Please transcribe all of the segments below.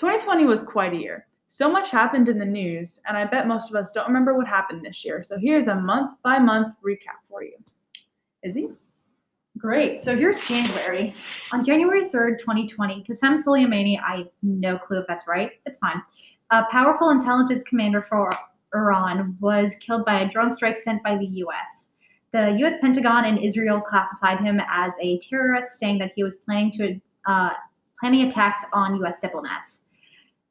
2020 was quite a year. So much happened in the news, and I bet most of us don't remember what happened this year. So here's a month by month recap for you. Izzy? Great. So here's January. On January 3rd, 2020, Qasem Soleimani, I no clue if that's right, it's fine. A powerful intelligence commander for Iran was killed by a drone strike sent by the US. The US Pentagon and Israel classified him as a terrorist, saying that he was planning to uh, planning attacks on US diplomats.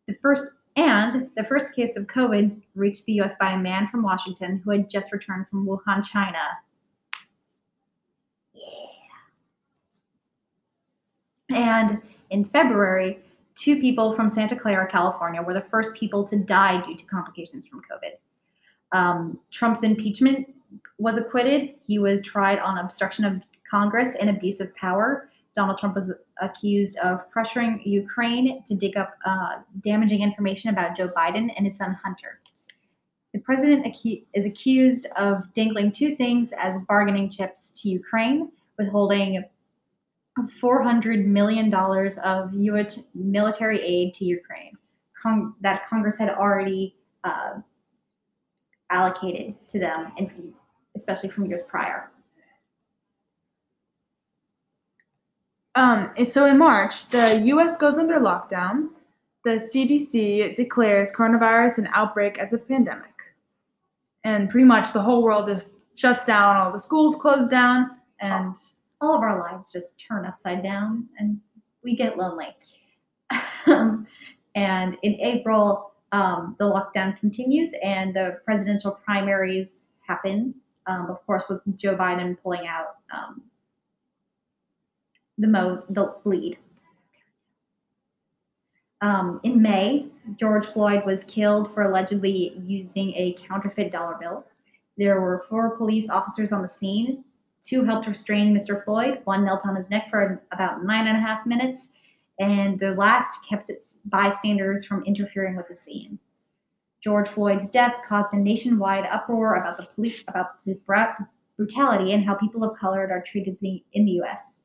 The first and the first case of COVID reached the US by a man from Washington who had just returned from Wuhan, China. Yeah. And in February, two people from Santa Clara, California, were the first people to die due to complications from COVID. Um, Trump's impeachment was acquitted. He was tried on obstruction of Congress and abuse of power. Donald Trump was accused of pressuring Ukraine to dig up uh, damaging information about Joe Biden and his son Hunter. The president acu- is accused of dangling two things as bargaining chips to Ukraine, withholding $400 million of US military aid to Ukraine that Congress had already uh, allocated to them, and especially from years prior. Um, so in March, the US goes under lockdown. The CDC declares coronavirus an outbreak as a pandemic. And pretty much the whole world just shuts down, all the schools close down, and all of our lives just turn upside down and we get lonely. um, and in April, um, the lockdown continues and the presidential primaries happen. Um, of course, with Joe Biden pulling out um, the mo the lead. Um, in May, George Floyd was killed for allegedly using a counterfeit dollar bill. There were four police officers on the scene Two helped restrain Mr. Floyd. One knelt on his neck for about nine and a half minutes, and the last kept its bystanders from interfering with the scene. George Floyd's death caused a nationwide uproar about the police about his brutality and how people of color are treated in the U.S.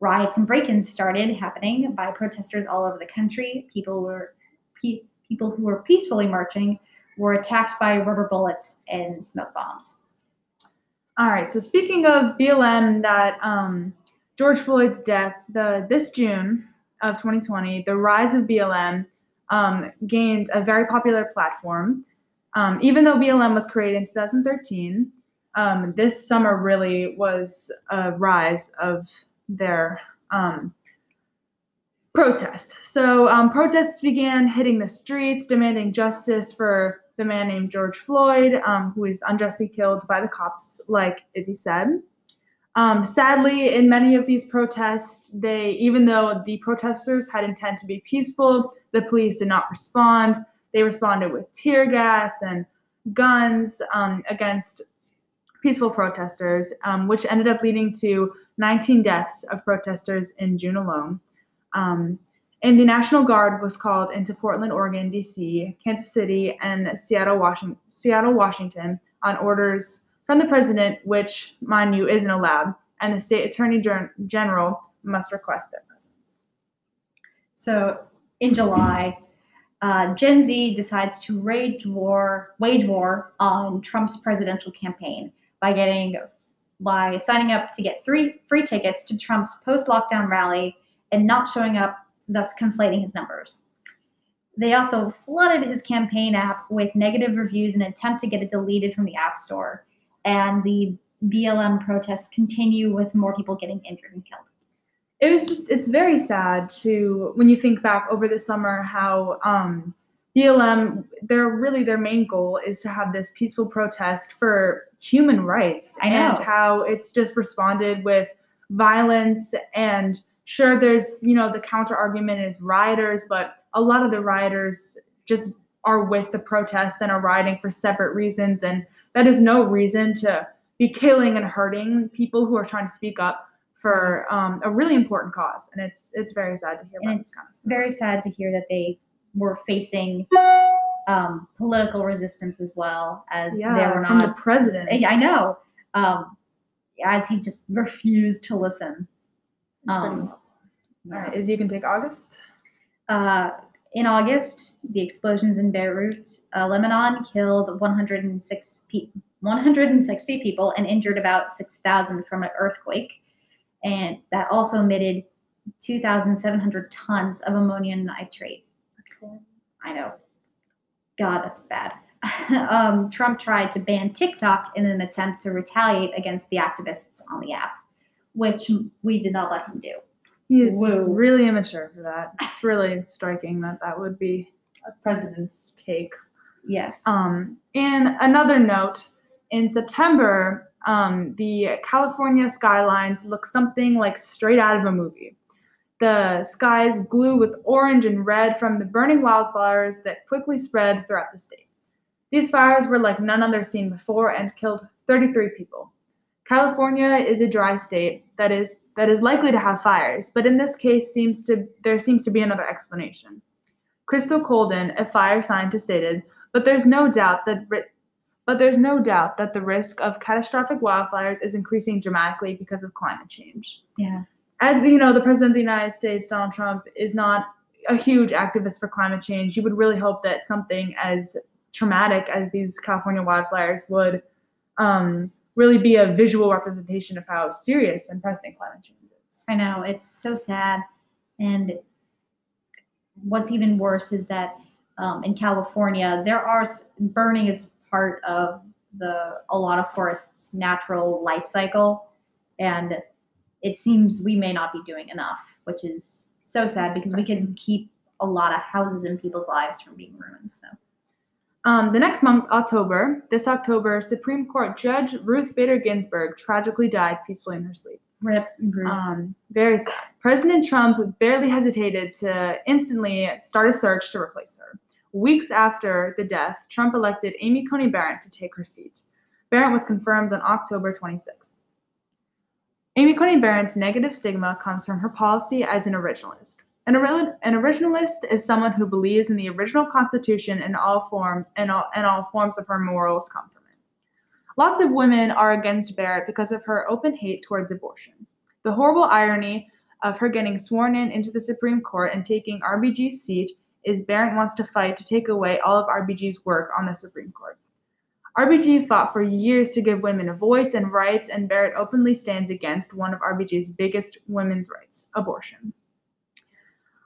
Riots and break-ins started happening by protesters all over the country. People were pe- people who were peacefully marching were attacked by rubber bullets and smoke bombs. All right. So speaking of BLM, that um, George Floyd's death, the this June of 2020, the rise of BLM um, gained a very popular platform. Um, even though BLM was created in 2013, um, this summer really was a rise of their um, protest. So um, protests began hitting the streets, demanding justice for the man named George Floyd, um, who was unjustly killed by the cops, like Izzy said. Um, sadly, in many of these protests, they, even though the protesters had intent to be peaceful, the police did not respond. They responded with tear gas and guns um, against peaceful protesters, um, which ended up leading to 19 deaths of protesters in June alone. Um, and the National Guard was called into Portland, Oregon, D.C., Kansas City, and Seattle, Washington, Seattle, Washington on orders from the president, which, mind you, isn't allowed, and the state attorney general must request their presence. So, in July, uh, Gen Z decides to wage war, wage war on Trump's presidential campaign by getting by signing up to get three free tickets to Trump's post-lockdown rally and not showing up thus conflating his numbers. They also flooded his campaign app with negative reviews in an attempt to get it deleted from the App Store. And the BLM protests continue with more people getting injured and killed. It was just, it's very sad to, when you think back over the summer, how um, BLM, their really their main goal is to have this peaceful protest for human rights. I know. And how it's just responded with violence and sure there's you know the counter argument is rioters but a lot of the rioters just are with the protest and are rioting for separate reasons and that is no reason to be killing and hurting people who are trying to speak up for um, a really important cause and it's it's very sad to hear and it's kind of very sad to hear that they were facing um, political resistance as well as yeah, they were from not the president i know um, as he just refused to listen um, all right, is you can take August. Uh, In August, the explosions in Beirut, uh, Lebanon, killed 106 pe- 160 people and injured about 6,000 from an earthquake. And that also emitted 2,700 tons of ammonium nitrate. I know. God, that's bad. um, Trump tried to ban TikTok in an attempt to retaliate against the activists on the app, which we did not let him do. He is Whoa. really immature for that. It's really striking that that would be a president's take. Yes. Um, and another note in September, um, the California skylines look something like straight out of a movie. The skies glue with orange and red from the burning wildfires that quickly spread throughout the state. These fires were like none other seen before and killed 33 people. California is a dry state that is that is likely to have fires, but in this case seems to there seems to be another explanation. Crystal Kolden, a fire scientist, stated, "But there's no doubt that but there's no doubt that the risk of catastrophic wildfires is increasing dramatically because of climate change." yeah. As the, you know, the president of the United States, Donald Trump, is not a huge activist for climate change. You would really hope that something as traumatic as these California wildfires would um, really be a visual representation of how serious and pressing climate change is. I know it's so sad, and what's even worse is that um, in California there are burning is part of the a lot of forests' natural life cycle, and it seems we may not be doing enough, which is so sad because we can keep a lot of houses and people's lives from being ruined. So Um, the next month, October, this October, Supreme Court Judge Ruth Bader Ginsburg tragically died peacefully in her sleep. rip and bruise. Um, very sad. President Trump barely hesitated to instantly start a search to replace her. Weeks after the death, Trump elected Amy Coney Barrett to take her seat. Barrett was confirmed on October 26th. Amy Coney Barrett's negative stigma comes from her policy as an originalist. An, ori- an originalist is someone who believes in the original Constitution and all form and all, and all forms of her morals come from it. Lots of women are against Barrett because of her open hate towards abortion. The horrible irony of her getting sworn in into the Supreme Court and taking RBG's seat is Barrett wants to fight to take away all of RBG's work on the Supreme Court. RBG fought for years to give women a voice and rights, and Barrett openly stands against one of RBG's biggest women's rights abortion.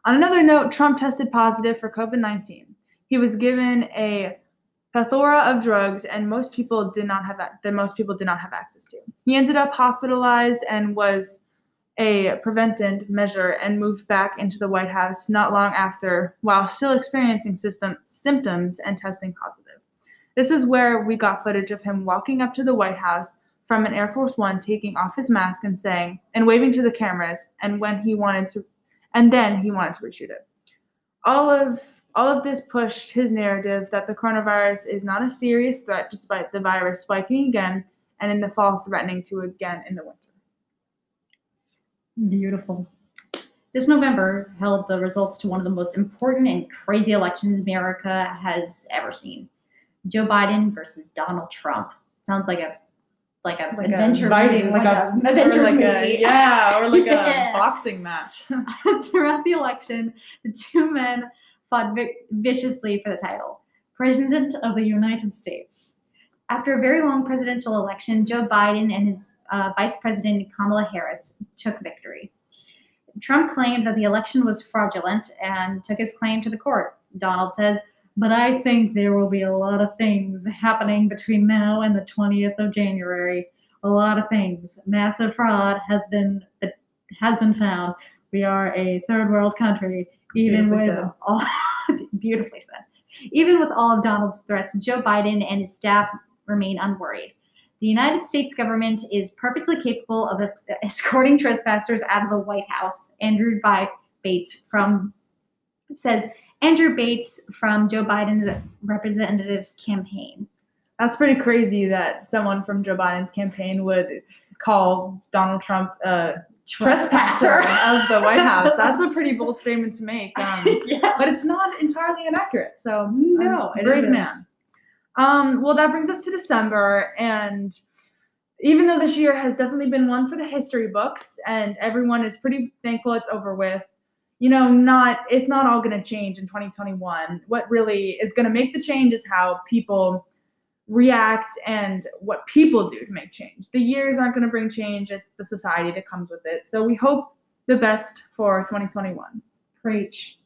On another note, Trump tested positive for COVID 19. He was given a plethora of drugs, and most people did not have that. That most people did not have access to. He ended up hospitalized and was a preventive measure and moved back into the White House not long after, while still experiencing system, symptoms and testing positive. This is where we got footage of him walking up to the White House from an Air Force One, taking off his mask and saying and waving to the cameras, and when he wanted to, and then he wanted to reshoot it. All of all of this pushed his narrative that the coronavirus is not a serious threat, despite the virus spiking again and in the fall threatening to again in the winter. Beautiful. This November held the results to one of the most important and crazy elections America has ever seen. Joe Biden versus Donald Trump. Sounds like a like a Like adventure a fighting, movie, like, a, an adventure like movie. a yeah, or like Yeah. a boxing match. Throughout the election, the two men fought vi- viciously for the title, President of the United States. After a very long presidential election, Joe Biden and his uh, Vice President Kamala Harris took victory. Trump claimed that the election was fraudulent and took his claim to the court. Donald says, but I think there will be a lot of things happening between now and the 20th of January. A lot of things. Massive fraud has been has been found. We are a third world country, even with all beautifully said. Even with all of Donald's threats, Joe Biden and his staff remain unworried. The United States government is perfectly capable of ex- escorting trespassers out of the White House. Andrew Bates from says Andrew Bates from Joe Biden's representative campaign. That's pretty crazy that someone from Joe Biden's campaign would call Donald Trump a trespasser of the White House. That's a pretty bold statement to make. Um, yeah. but it's not entirely inaccurate. So No, um, it brave man. Um, well, that brings us to December, and even though this year has definitely been one for the history books, and everyone is pretty thankful it's over with, you know, not it's not all going to change in 2021. What really is going to make the change is how people react and what people do to make change. The years aren't going to bring change, it's the society that comes with it. So we hope the best for 2021. Preach.